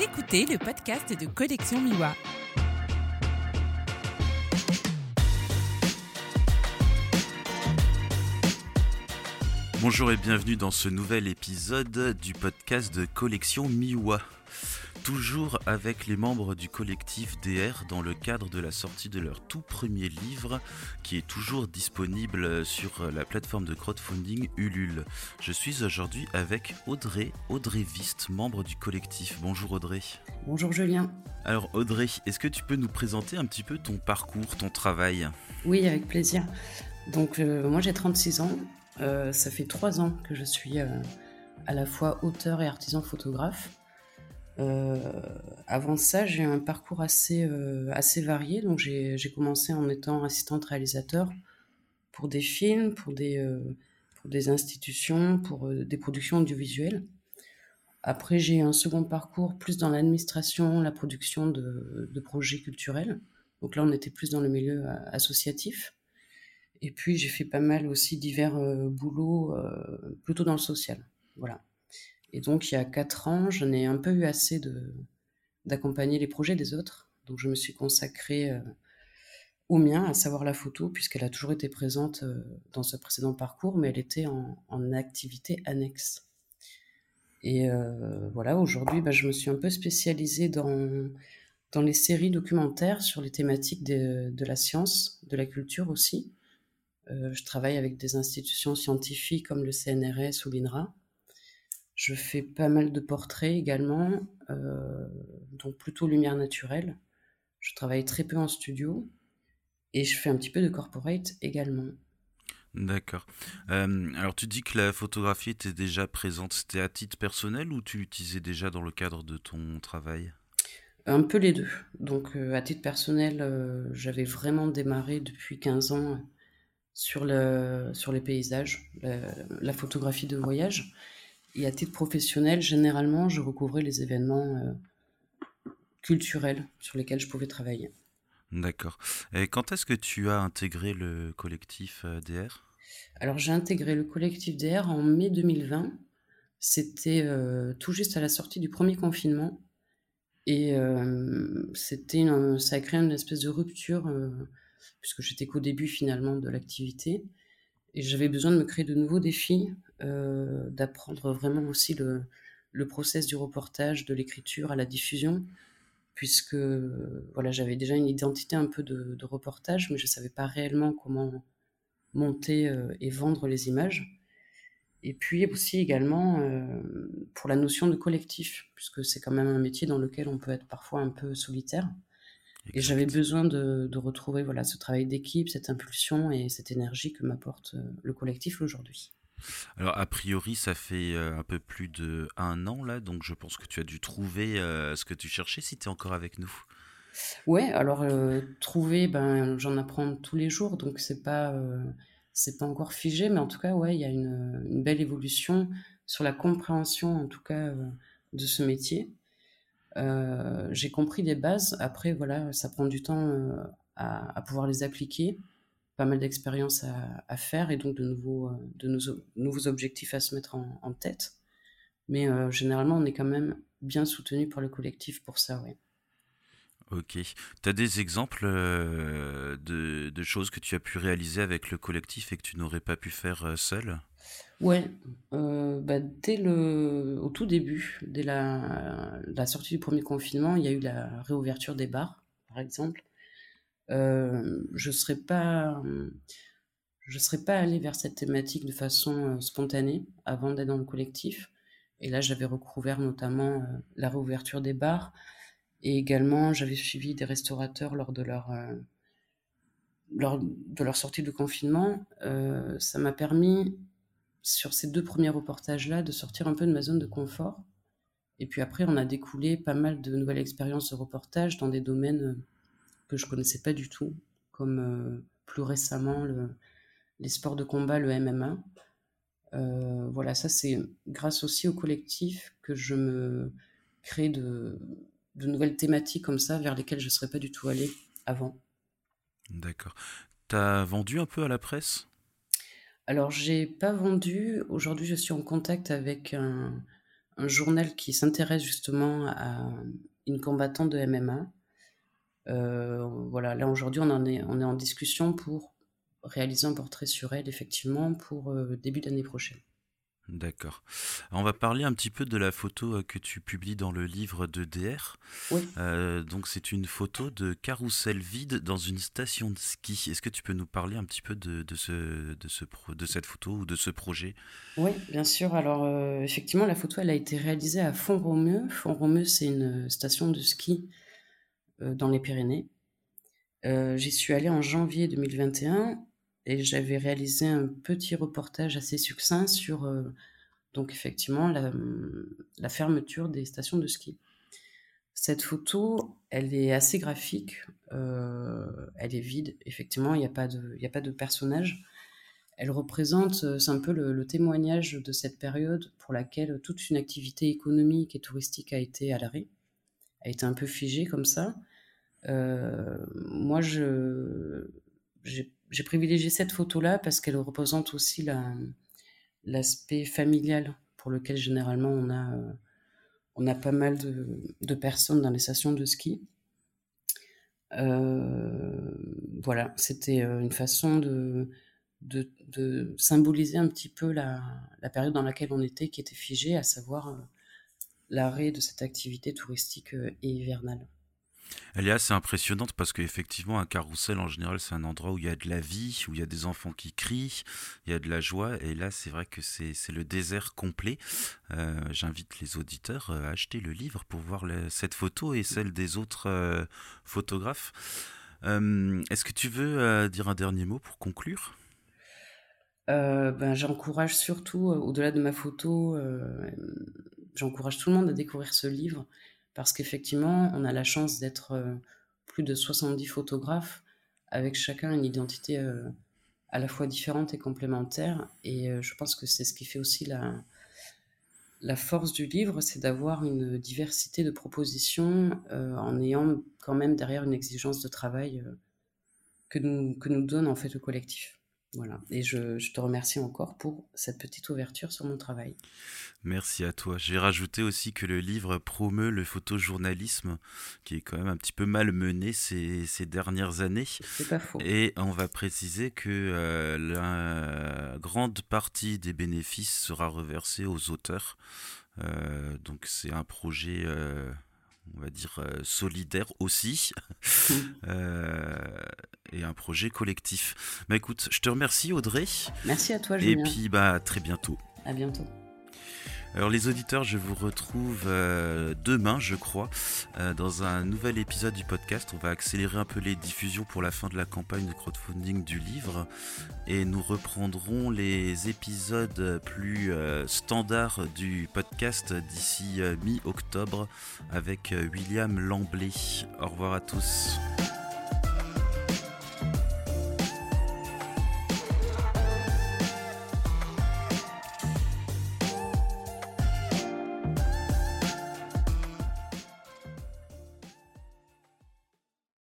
Écoutez le podcast de Collection Miwa. Bonjour et bienvenue dans ce nouvel épisode du podcast de Collection Miwa. Toujours avec les membres du collectif DR dans le cadre de la sortie de leur tout premier livre qui est toujours disponible sur la plateforme de crowdfunding Ulule. Je suis aujourd'hui avec Audrey, Audrey Vist, membre du collectif. Bonjour Audrey. Bonjour Julien. Alors Audrey, est-ce que tu peux nous présenter un petit peu ton parcours, ton travail? Oui, avec plaisir. Donc euh, moi j'ai 36 ans. Euh, ça fait 3 ans que je suis euh, à la fois auteur et artisan photographe. Euh, avant ça, j'ai un parcours assez, euh, assez varié. Donc, j'ai commencé en étant assistante réalisateur pour des films, pour des, euh, pour des institutions, pour des productions audiovisuelles. Après, j'ai un second parcours plus dans l'administration, la production de, de, projets culturels. Donc là, on était plus dans le milieu associatif. Et puis, j'ai fait pas mal aussi divers boulots, plutôt dans le social. Voilà. Et donc, il y a quatre ans, j'en ai un peu eu assez de, d'accompagner les projets des autres. Donc, je me suis consacrée euh, au mien, à savoir la photo, puisqu'elle a toujours été présente euh, dans ce précédent parcours, mais elle était en, activité annexe. Et euh, voilà, aujourd'hui, bah, je me suis un peu spécialisée dans, dans les séries documentaires sur les thématiques de, de la science, de la culture aussi. Je travaille avec des institutions scientifiques comme le CNRS ou l'INRA. Je fais pas mal de portraits également, euh, donc plutôt lumière naturelle. Je travaille très peu en studio et je fais un petit peu de corporate également. D'accord. Euh, alors tu dis que la photographie était déjà présente, c'était à titre personnel ou tu l'utilisais déjà dans le cadre de ton travail? Un peu les deux. Donc euh, à titre personnel, euh, j'avais vraiment démarré depuis 15 ans sur, le, sur les paysages, la, la photographie de voyage. Et à titre professionnel, généralement, je recouvrais les événements euh, culturels sur lesquels je pouvais travailler. D'accord. Et quand est-ce que tu as intégré le collectif euh, DR Alors, j'ai intégré le collectif DR en mai 2020. C'était euh, tout juste à la sortie du premier confinement. Et euh, c'était ça a créé une espèce de rupture, puisque j'étais qu'au début finalement de l'activité. Et j'avais besoin de me créer de nouveaux défis, euh, d'apprendre vraiment aussi le, le process du reportage, de l'écriture à la diffusion, puisque voilà, j'avais déjà une identité un peu de, reportage, mais je ne savais pas réellement comment monter euh, et vendre les images. Et puis aussi également euh, pour la notion de collectif, puisque c'est quand même un métier dans lequel on peut être parfois un peu solitaire. Et j'avais besoin de, de, retrouver voilà, ce travail d'équipe, cette impulsion et cette énergie que m'apporte euh, le collectif aujourd'hui. Alors, a priori, ça fait euh, un peu plus de un an là, donc je pense que tu as dû trouver euh, ce que tu cherchais si tu es encore avec nous. Ouais, alors euh, trouver, ben, j'en apprends tous les jours, donc c'est pas, euh, c'est pas encore figé, mais en tout cas, ouais, il y a une, une, belle évolution sur la compréhension, en tout cas, de ce métier. J'ai compris des bases, après, voilà, ça prend du temps à, à pouvoir les appliquer pas mal d'expériences à, faire et donc de nouveaux, de nouveaux, objectifs à se mettre en, tête. Mais euh, généralement, on est quand même bien soutenu par le collectif pour ça, oui. Ok. Tu as des exemples euh, de, choses que tu as pu réaliser avec le collectif et que tu n'aurais pas pu faire euh, seul? Ouais, euh, bah, dès le, au tout début, dès la, sortie du premier confinement, il y a eu la réouverture des bars, par exemple. Euh, je ne serais pas je serais pas allée vers cette thématique de façon euh, spontanée avant d'être dans le collectif. Et là, j'avais recouvert notamment la réouverture des bars et également j'avais suivi des restaurateurs lors de leur lors de leur sortie de confinement. Ça m'a permis sur ces deux premiers reportages là de sortir un peu de ma zone de confort. Et puis après, on a découlé pas mal de nouvelles expériences de reportage dans des domaines que je connaissais pas du tout, comme euh, plus récemment le, les sports de combat, le MMA. Euh, voilà, ça c'est grâce aussi au collectif que je me crée de, de, nouvelles thématiques comme ça vers lesquelles je ne serais pas du tout allé avant. D'accord. Tu as vendu un peu à la presse? Alors, j'ai pas vendu. Aujourd'hui, je suis en contact avec un, journal qui s'intéresse justement à une combattante de MMA. voilà, là aujourd'hui, on, est, on est en discussion pour réaliser un portrait sur elle, effectivement, pour début d'année prochaine. D'accord. On va parler un petit peu de la photo euh, que tu publies dans le livre de DR. Oui. Euh, donc c'est une photo de carrousel vide dans une station de ski. Est-ce que tu peux nous parler un petit peu de, de, ce, de, ce de cette photo ou de ce projet? Oui, bien sûr. Alors euh, effectivement, la photo, elle a été réalisée à Font-Romeu. Font-Romeu, c'est une station de ski dans les Pyrénées. J'y suis allée en janvier 2021 et j'avais réalisé un petit reportage assez succinct sur euh, donc effectivement la, fermeture des stations de ski. Cette photo, elle est assez graphique, euh, elle est vide, effectivement, il n'y a, pas de, a pas de personnage. Elle représente, euh, c'est un peu le, témoignage de cette période pour laquelle toute une activité économique et touristique a été à l'arrêt, a été un peu figée comme ça. moi, je, j'ai j'ai privilégié cette photo-là parce qu'elle représente aussi l'aspect familial pour lequel généralement on a, euh, pas mal de, personnes dans les stations de ski. Euh, voilà, c'était euh, une façon de, symboliser un petit peu la, période dans laquelle on était, qui était figée, à savoir l'arrêt de cette activité touristique et hivernale. Elle est assez impressionnante parce qu'effectivement, un carrousel, en général, c'est un endroit où il y a de la vie, où il y a des enfants qui crient, il y a de la joie. Et là, c'est vrai que c'est le désert complet. Euh, j'invite les auditeurs euh, à acheter le livre pour voir cette photo et celle des autres euh, photographes. Est-ce que tu veux dire un dernier mot pour conclure? Ben, J'encourage surtout, au-delà de ma photo, j'encourage tout le monde à découvrir ce livre parce qu'effectivement, on a la chance d'être euh, plus de 70 photographes, avec chacun une identité euh, à la fois différente et complémentaire. Et euh, je pense que c'est ce qui fait aussi la, la force du livre, c'est d'avoir une diversité de propositions en ayant quand même derrière une exigence de travail que, nous, que nous donne en fait le collectif. Voilà. Et je, te remercie encore pour cette petite ouverture sur mon travail. Merci à toi. Je vais rajouter aussi que le livre promeut le photojournalisme, qui est quand même un petit peu mal mené ces, dernières années. C'est pas faux. Et on va préciser que euh, la grande partie des bénéfices sera reversée aux auteurs. Euh, donc c'est un projet. Euh, on va dire, solidaire aussi, et un projet collectif. Bah écoute, je te remercie Audrey. Merci à toi Julien. Et puis bah très bientôt. À bientôt. Alors les auditeurs, je vous retrouve euh, demain, je crois, euh, dans un nouvel épisode du podcast. On va accélérer un peu les diffusions pour la fin de la campagne de crowdfunding du livre et nous reprendrons les épisodes plus euh, standards du podcast d'ici mi-octobre avec William Lamblay. Au revoir à tous.